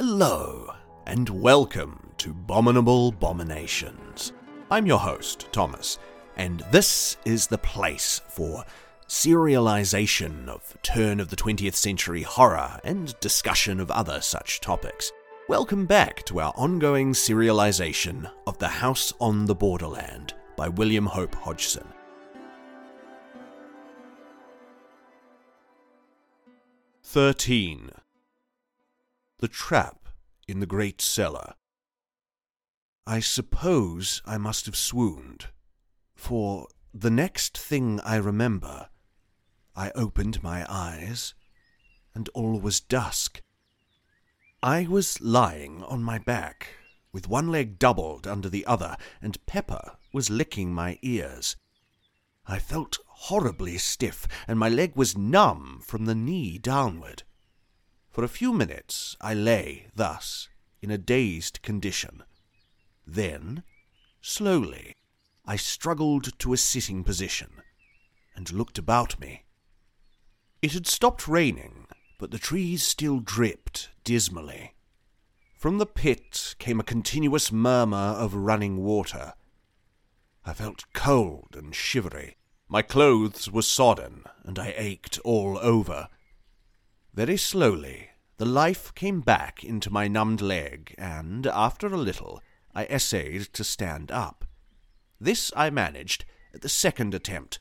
Hello, and welcome to Bominable Bominations. I'm your host, Tuomas, and this is the place for serialization of turn of the 20th century horror and discussion of other such topics. Welcome back to our ongoing serialization of The House on the Borderland by William Hope Hodgson. Thirteen. The Trap in the Great Cellar. I suppose I must have swooned, for the next thing I remember, I opened my eyes, and all was dusk. I was lying on my back, with one leg doubled under the other, and Pepper was licking my ears. I felt horribly stiff, and my leg was numb from the knee downward. For a few minutes I lay thus, in a dazed condition. Then, slowly, I struggled to a sitting position, and looked about me. It had stopped raining, but the trees still dripped dismally. From the pit came a continuous murmur of running water. I felt cold and shivery. My clothes were sodden, and I ached all over. Very slowly, the life came back into my numbed leg, and after a little, I essayed to stand up. This I managed at the second attempt,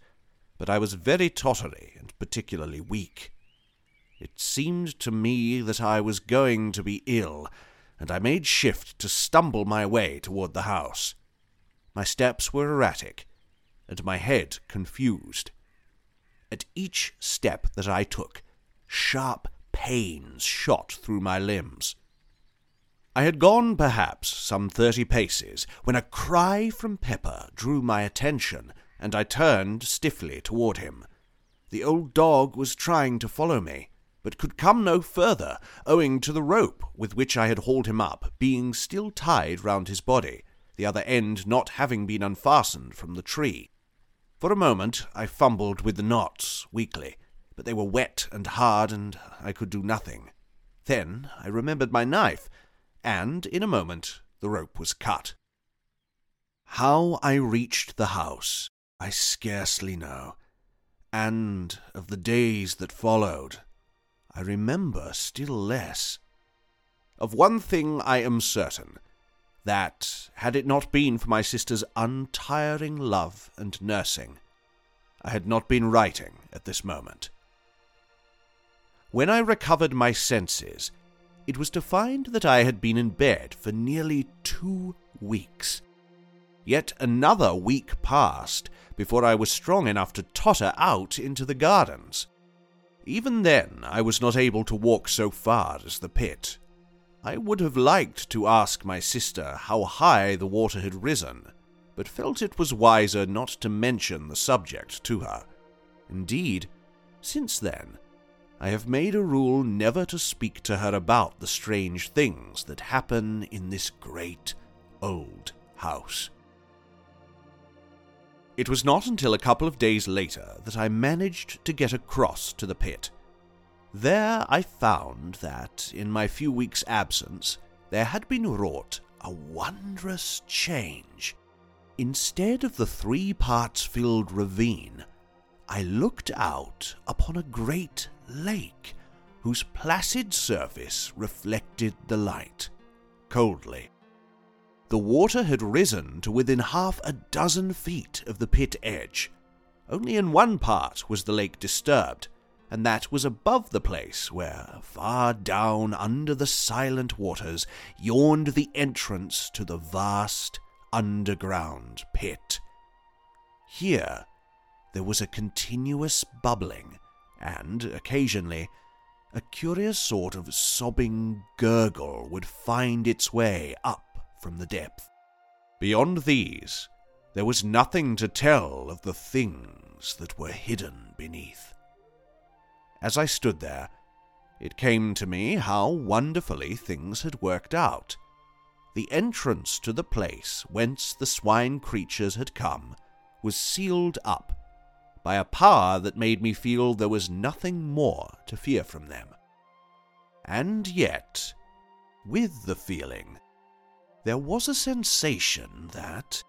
but I was very tottery and particularly weak. It seemed to me that I was going to be ill, and I made shift to stumble my way toward the house. My steps were erratic, and my head confused. At each step that I took, sharp pains shot through my limbs. I had gone perhaps some thirty paces when a cry from Pepper drew my attention, and I turned stiffly toward him. The old dog was trying to follow me, but could come no further, owing to the rope with which I had hauled him up being still tied round his body, the other end not having been unfastened from the tree. For a moment I fumbled with the knots weakly, but they were wet and hard, and I could do nothing. Then I remembered my knife, and in a moment the rope was cut. How I reached the house, I scarcely know and of the days that followed, I remember still less. Of one thing I am certain that, had it not been for my sister's untiring love and nursing, I had not been writing at this moment. When I recovered my senses, it was to find that I had been in bed for nearly two weeks. Yet another week passed before I was strong enough to totter out into the gardens. Even then, I was not able to walk so far as the pit. I would have liked to ask my sister how high the water had risen, but felt it was wiser not to mention the subject to her. Indeed, since then, I have made a rule never to speak to her about the strange things that happen in this great old house. It was not until a couple of days later that I managed to get across to the pit. There I found that, in my few weeks' absence, there had been wrought a wondrous change. Instead of the three parts filled ravine, I looked out upon a great lake whose placid surface reflected the light coldly. The water had risen to within half a dozen feet of the pit edge. Only in one part was the lake disturbed, and that was above the place where, far down under the silent waters, yawned the entrance to the vast underground pit. Here there was a continuous bubbling, and occasionally a curious sort of sobbing gurgle would find its way up from the depth. Beyond these, there was nothing to tell of the things that were hidden beneath. As I stood there, it came to me how wonderfully things had worked out. The entrance to the place whence the swine creatures had come was sealed up by a power that made me feel there was nothing more to fear from them. And yet, with the feeling, there was a sensation that,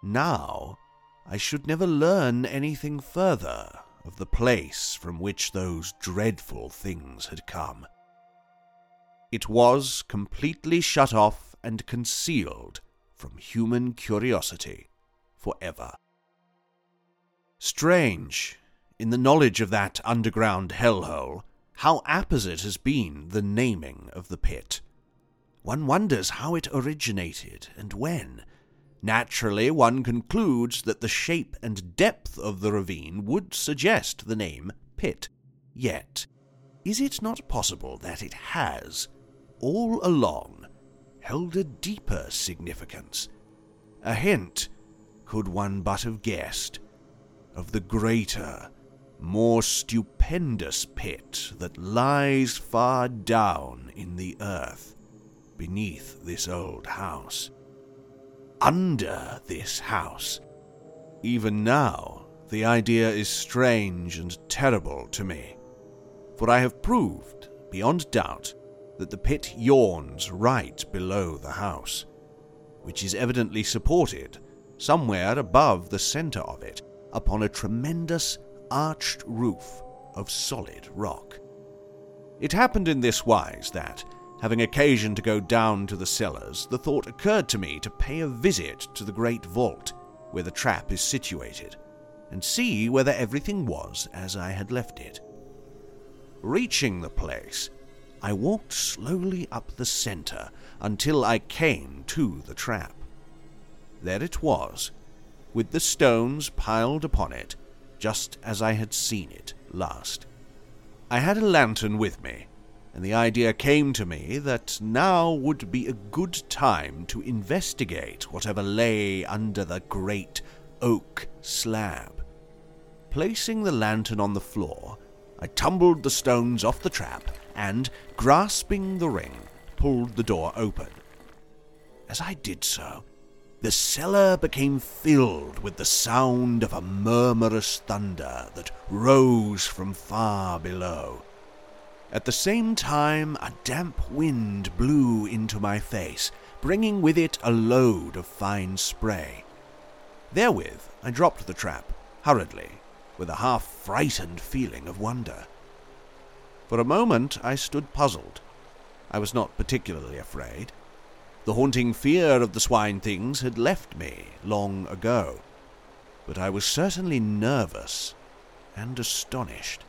now, I should never learn anything further of the place from which those dreadful things had come. It was completely shut off and concealed from human curiosity forever. Strange, in the knowledge of that underground hellhole, how apposite has been the naming of the pit. One wonders how it originated and when. Naturally, one concludes that the shape and depth of the ravine would suggest the name pit. Yet, is it not possible that it has, all along, held a deeper significance? A hint, could one but have guessed, of the greater, more stupendous pit that lies far down in the earth beneath this old house. Under this house. Even now, the idea is strange and terrible to me, for I have proved, beyond doubt, that the pit yawns right below the house, which is evidently supported, somewhere above the center of it, upon a tremendous arched roof of solid rock. It happened in this wise that, having occasion to go down to the cellars, the thought occurred to me to pay a visit to the great vault where the trap is situated, and see whether everything was as I had left it. Reaching the place, I walked slowly up the center until I came to the trap. There it was, with the stones piled upon it, just as I had seen it last. I had a lantern with me, and the idea came to me that now would be a good time to investigate whatever lay under the great oak slab. Placing the lantern on the floor, I tumbled the stones off the trap and, grasping the ring, pulled the door open. As I did so, the cellar became filled with the sound of a murmurous thunder that rose from far below. At the same time, a damp wind blew into my face, bringing with it a load of fine spray. Therewith, I dropped the trap, hurriedly, with a half frightened feeling of wonder. For a moment I stood puzzled. I was not particularly afraid. The haunting fear of the swine things had left me long ago, but I was certainly nervous and astonished.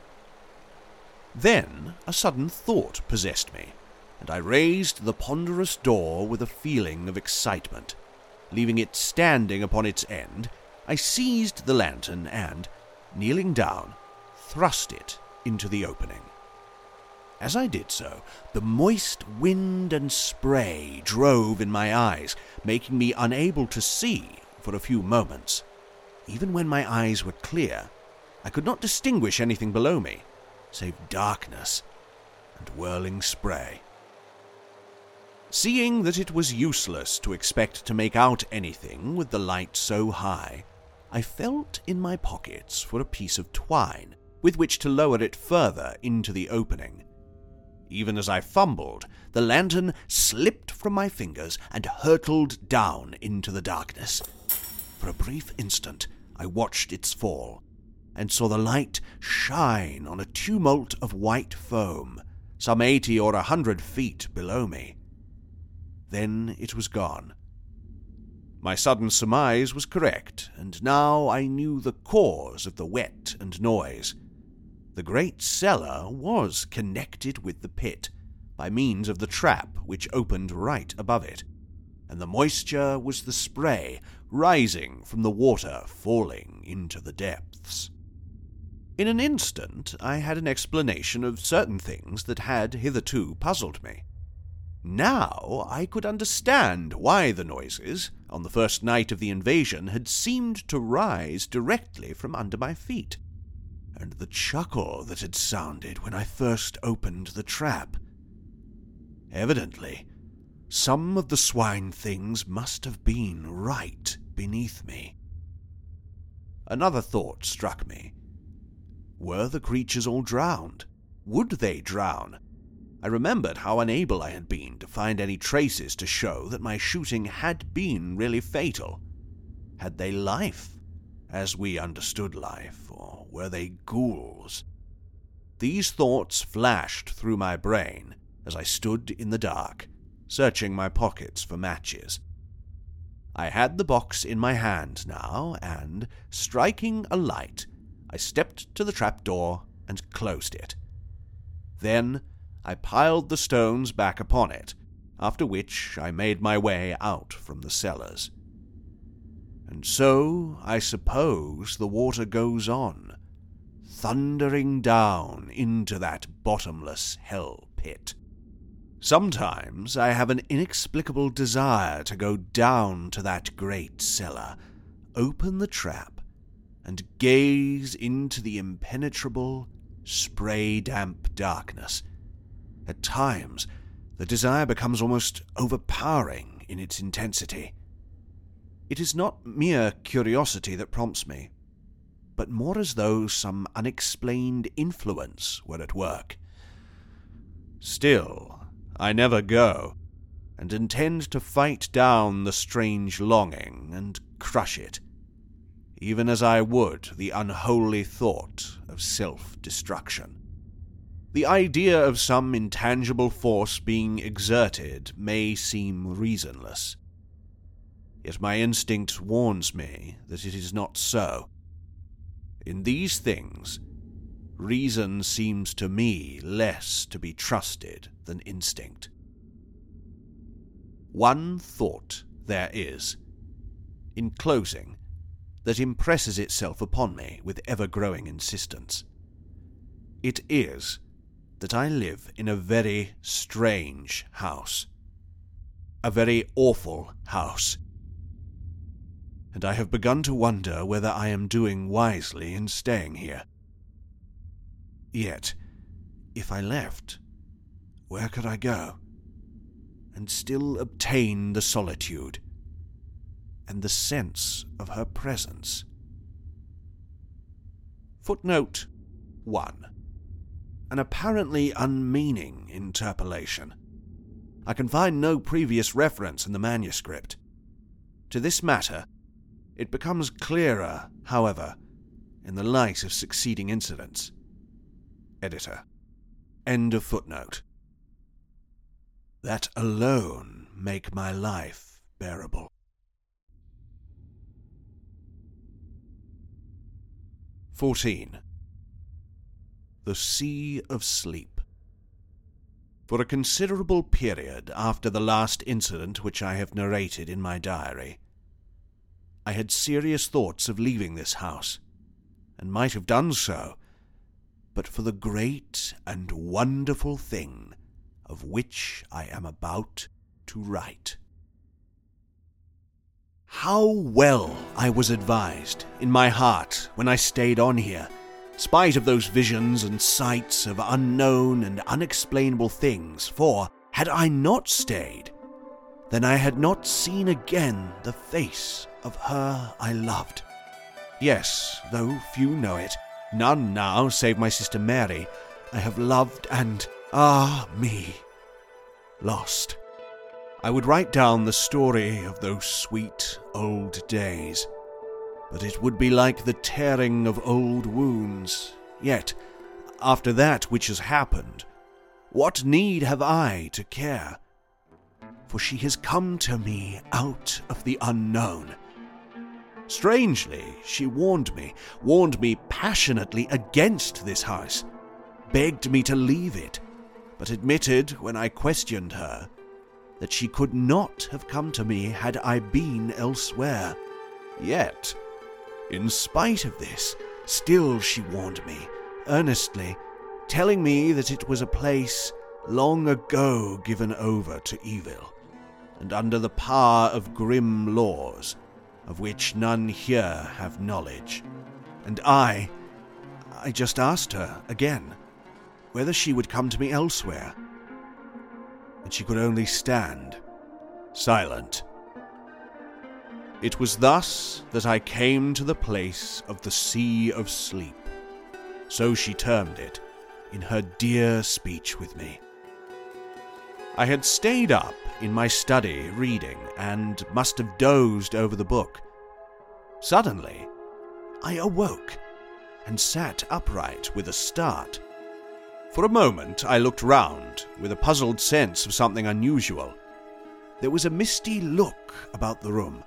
Then a sudden thought possessed me, and I raised the ponderous door with a feeling of excitement. Leaving it standing upon its end, I seized the lantern and, kneeling down, thrust it into the opening. As I did so, the moist wind and spray drove in my eyes, making me unable to see for a few moments. Even when my eyes were clear, I could not distinguish anything below me, save darkness and whirling spray. Seeing that it was useless to expect to make out anything with the light so high, I felt in my pockets for a piece of twine with which to lower it further into the opening. Even as I fumbled, the lantern slipped from my fingers and hurtled down into the darkness. For a brief instant, I watched its fall, and saw the light shine on a tumult of white foam, some eighty or a hundred feet below me. Then it was gone. My sudden surmise was correct, and now I knew the cause of the wet and noise. The great cellar was connected with the pit by means of the trap which opened right above it, and the moisture was the spray rising from the water falling into the depths. In an instant I had an explanation of certain things that had hitherto puzzled me. Now I could understand why the noises, on the first night of the invasion, had seemed to rise directly from under my feet and the chuckle that had sounded when I first opened the trap. Evidently, some of the swine things must have been right beneath me. Another thought struck me. Were the creatures all drowned? Would they drown? I remembered how unable I had been to find any traces to show that my shooting had been really fatal. Had they life, as we understood life, or were they ghouls? These thoughts flashed through my brain as I stood in the dark, searching my pockets for matches. I had the box in my hand now, and, striking a light, I stepped to the trap door and closed it. Then I piled the stones back upon it, after which I made my way out from the cellars. And so, I suppose, the water goes on, thundering down into that bottomless hell pit. Sometimes I have an inexplicable desire to go down to that great cellar, open the trap, and gaze into the impenetrable, spray damp darkness. At times, the desire becomes almost overpowering in its intensity. It is not mere curiosity that prompts me, but more as though some unexplained influence were at work. Still, I never go, and intend to fight down the strange longing and crush it, even as I would the unholy thought of self destruction. The idea of some intangible force being exerted may seem reasonless. Yet my instinct warns me that it is not so. In these things, reason seems to me less to be trusted than instinct. One thought there is, in closing, that impresses itself upon me with ever growing insistence. It is that I live in a very strange house, a very awful house, and I have begun to wonder whether I am doing wisely in staying here. Yet, if I left, where could I go? And still obtain the solitude and the sense of her presence. Footnote 1. An apparently unmeaning interpolation. I can find no previous reference in the manuscript. To this matter, it becomes clearer, however, in the light of succeeding incidents. Editor. End of footnote. That alone make my life bearable. Fourteen. The Sea of Sleep. For a considerable period after the last incident which I have narrated in my diary, I had serious thoughts of leaving this house, and might have done so but for the great and wonderful thing of which I am about to write. How well I was advised in my heart when I stayed on here, spite of those visions and sights of unknown and unexplainable things, for had I not stayed, then I had not seen again the face of her I loved. Yes, though few know it, None now, save my sister Mary, I have loved and, ah me, lost. I would write down the story of those sweet old days, but it would be like the tearing of old wounds. Yet, after that which has happened, what need have I to care? For she has come to me out of the unknown Strangely, she warned me, warned me passionately against this house, begged me to leave it, but admitted, when I questioned her, that she could not have come to me had I been elsewhere. Yet, in spite of this, still she warned me, earnestly, telling me that it was a place long ago given over to evil, and under the power of grim laws of which none here have knowledge. And I, I just asked her again whether she would come to me elsewhere. And she could only stand, silent. It was thus that I came to the place of the Sea of Sleep, so she termed it in her dear speech with me. I had stayed up in my study reading and must have dozed over the book. Suddenly, I awoke and sat upright with a start. For a moment, I looked round with a puzzled sense of something unusual. There was a misty look about the room,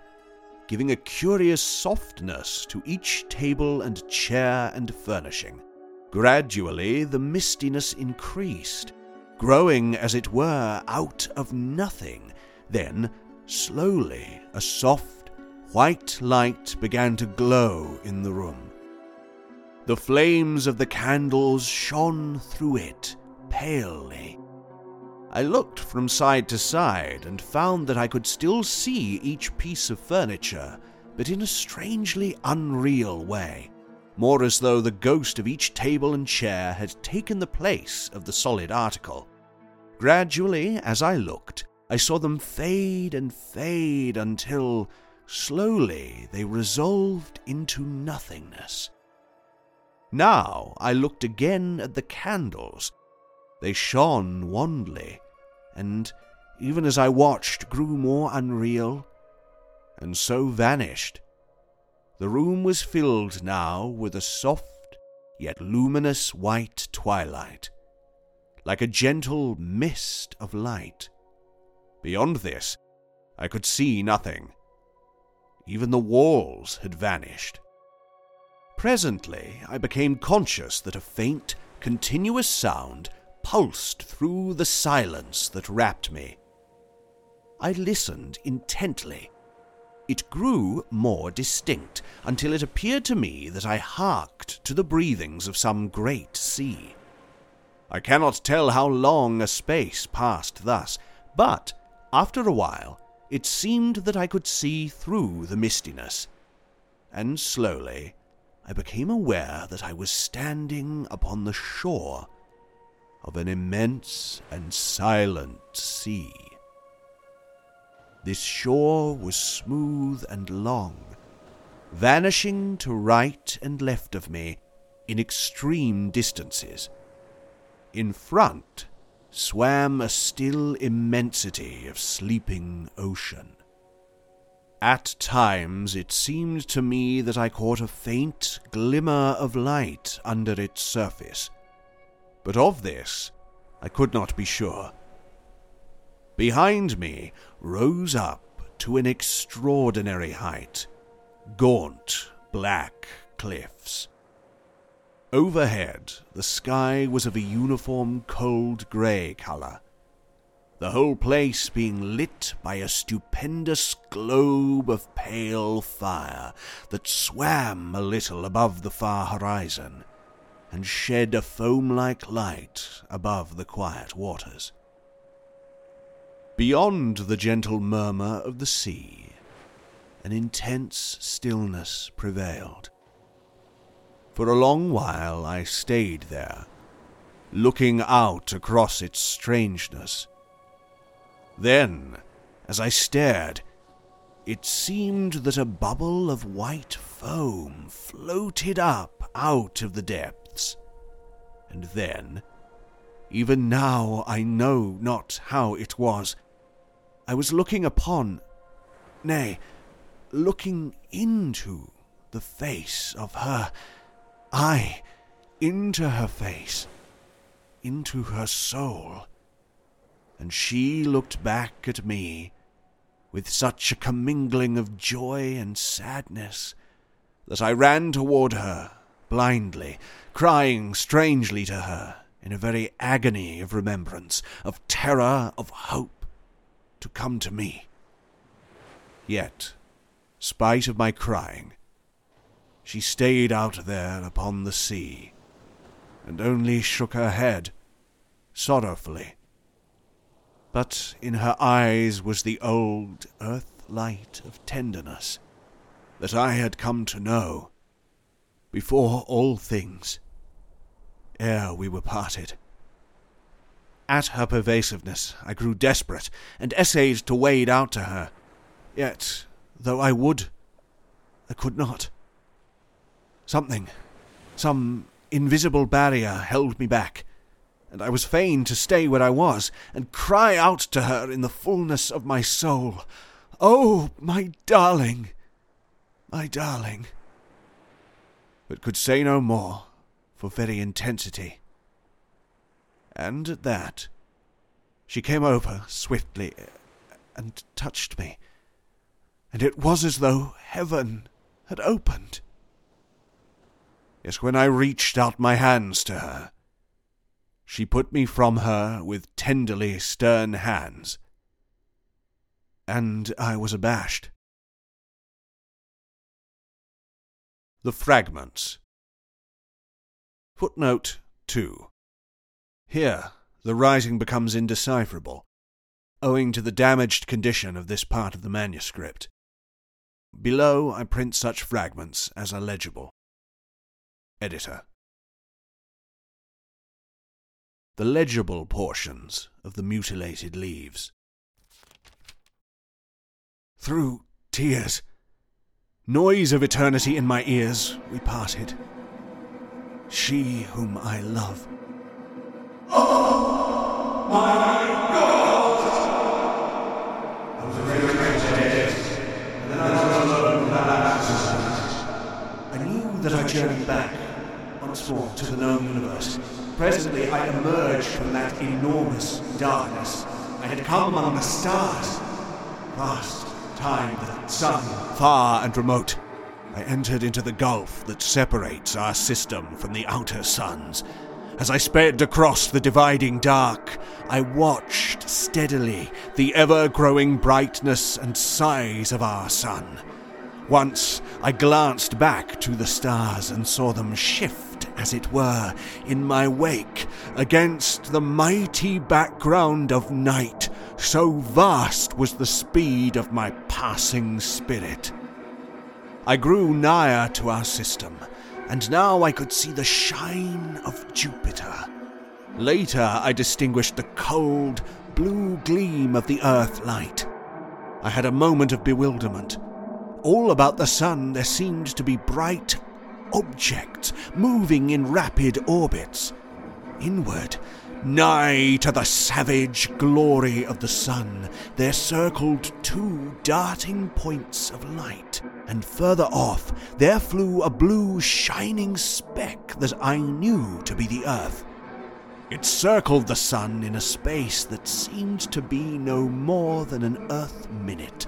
giving a curious softness to each table and chair and furnishing. Gradually, the mistiness increased, growing, as it were, out of nothing. Then, slowly, a soft, white light began to glow in the room. The flames of the candles shone through it palely. I looked from side to side and found that I could still see each piece of furniture, but in a strangely unreal way, more as though the ghost of each table and chair had taken the place of the solid article. Gradually, as I looked, I saw them fade and fade until, slowly, they resolved into nothingness. Now I looked again at the candles. They shone wanly, and even as I watched, grew more unreal, and so vanished. The room was filled now with a soft yet luminous white twilight, like a gentle mist of light. Beyond this, I could see nothing. Even the walls had vanished. Presently, I became conscious that a faint, continuous sound pulsed through the silence that wrapped me. I listened intently. It grew more distinct until it appeared to me that I harked to the breathings of some great sea. I cannot tell how long a space passed thus, but after a while it seemed that I could see through the mistiness, and slowly I became aware that I was standing upon the shore of an immense and silent sea. This shore was smooth and long, vanishing to right and left of me in extreme distances. In front swam a still immensity of sleeping ocean. At times it seemed to me that I caught a faint glimmer of light under its surface, but of this I could not be sure. Behind me rose up to an extraordinary height gaunt black cliffs. Overhead, the sky was of a uniform cold grey colour, the whole place being lit by a stupendous globe of pale fire that swam a little above the far horizon and shed a foam like light above the quiet waters. Beyond the gentle murmur of the sea, an intense stillness prevailed. For a long while I stayed there, looking out across its strangeness then, as I stared, it seemed that a bubble of white foam floated up out of the depths. And then, even now I know not how it was, I was looking upon, nay, looking into the face of her, ay, into her face, into her soul. And she looked back at me with such a commingling of joy and sadness that I ran toward her blindly, crying strangely to her in a very agony of remembrance, of terror, of hope, to come to me. Yet, spite of my crying, she stayed out there upon the sea, and only shook her head sorrowfully but in her eyes was the old earth light of tenderness that I had come to know before all things, ere we were parted. At her pervasiveness I grew desperate, and essayed to wade out to her. Yet, though I would, I could not. Something, some invisible barrier held me back, and I was fain to stay where I was, and cry out to her in the fullness of my soul, Oh, my darling, my darling, but could say no more for very intensity. And at that, she came over swiftly eh, and touched me, and it was as though heaven had opened. Yes, when I reached out my hands to her, she put me from her with tenderly stern hands, and I was abashed. The Fragments. Footnote 2 Here, the writing becomes indecipherable, owing to the damaged condition of this part of the manuscript. Below I print such fragments as are legible. Editor. The legible portions of the mutilated leaves. Through tears, noise of eternity in my ears, we parted. She whom I love. Oh, my God! I was afraid to death, and then I was alone I knew that I journeyed back once more to the known universe. Presently I emerged from that enormous darkness. I had come among the stars. Vast time, the sun, far and remote. I entered into the gulf that separates our system from the outer suns. As I sped across the dividing dark, I watched steadily the ever growing brightness and size of our sun. Once I glanced back to the stars and saw them shift, as it were, in my wake against the mighty background of night, so vast was the speed of my passing spirit. I grew nigher to our system, and now I could see the shine of Jupiter. Later, I distinguished the cold, blue gleam of the earth light. I had a moment of bewilderment. All about the sun there seemed to be bright objects moving in rapid orbits. Inward, Nigh to the savage glory of the sun, there circled two darting points of light, and further off there flew a blue shining speck that I knew to be the earth. It circled the sun in a space that seemed to be no more than an earth minute.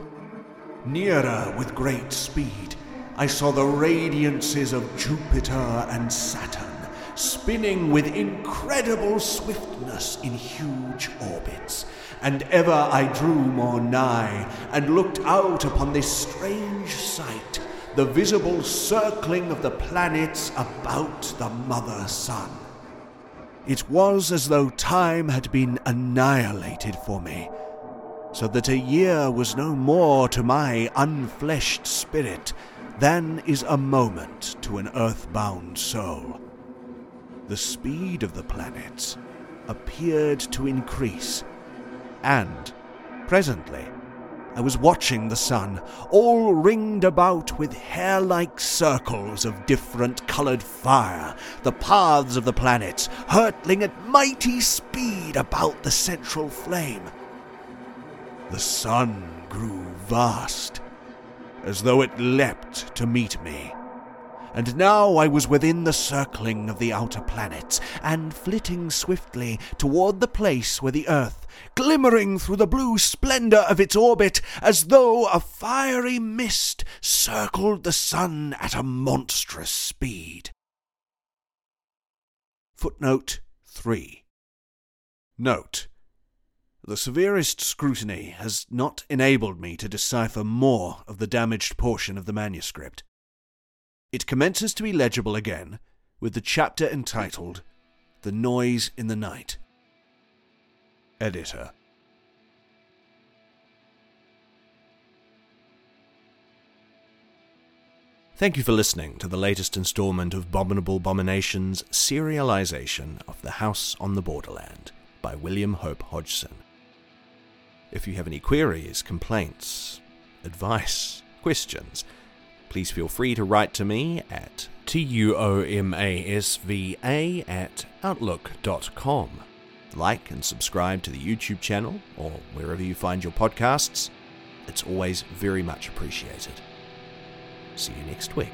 Nearer with great speed, I saw the radiances of Jupiter and Saturn spinning with incredible swiftness in huge orbits. And ever I drew more nigh and looked out upon this strange sight, the visible circling of the planets about the mother sun. It was as though time had been annihilated for me, so that a year was no more to my unfleshed spirit than is a moment to an earthbound soul the speed of the planets appeared to increase, and presently I was watching the sun, all ringed about with hair like circles of different colored fire, the paths of the planets hurtling at mighty speed about the central flame. The sun grew vast, as though it leapt to meet me and now I was within the circling of the outer planets, and flitting swiftly toward the place where the earth, glimmering through the blue splendor of its orbit, as though a fiery mist, circled the sun at a monstrous speed. Footnote 3 Note the severest scrutiny has not enabled me to decipher more of the damaged portion of the manuscript. It commences to be legible again with the chapter entitled The Noise in the Night. Editor. Thank you for listening to the latest installment of Abominable Abomination's serialization of The House on the Borderland by William Hope Hodgson. If you have any queries, complaints, advice, questions, please feel free to write to me at tuomasva at outlook.com. like and subscribe to the YouTube channel or wherever you find your podcasts. It's always very much appreciated. See you next week.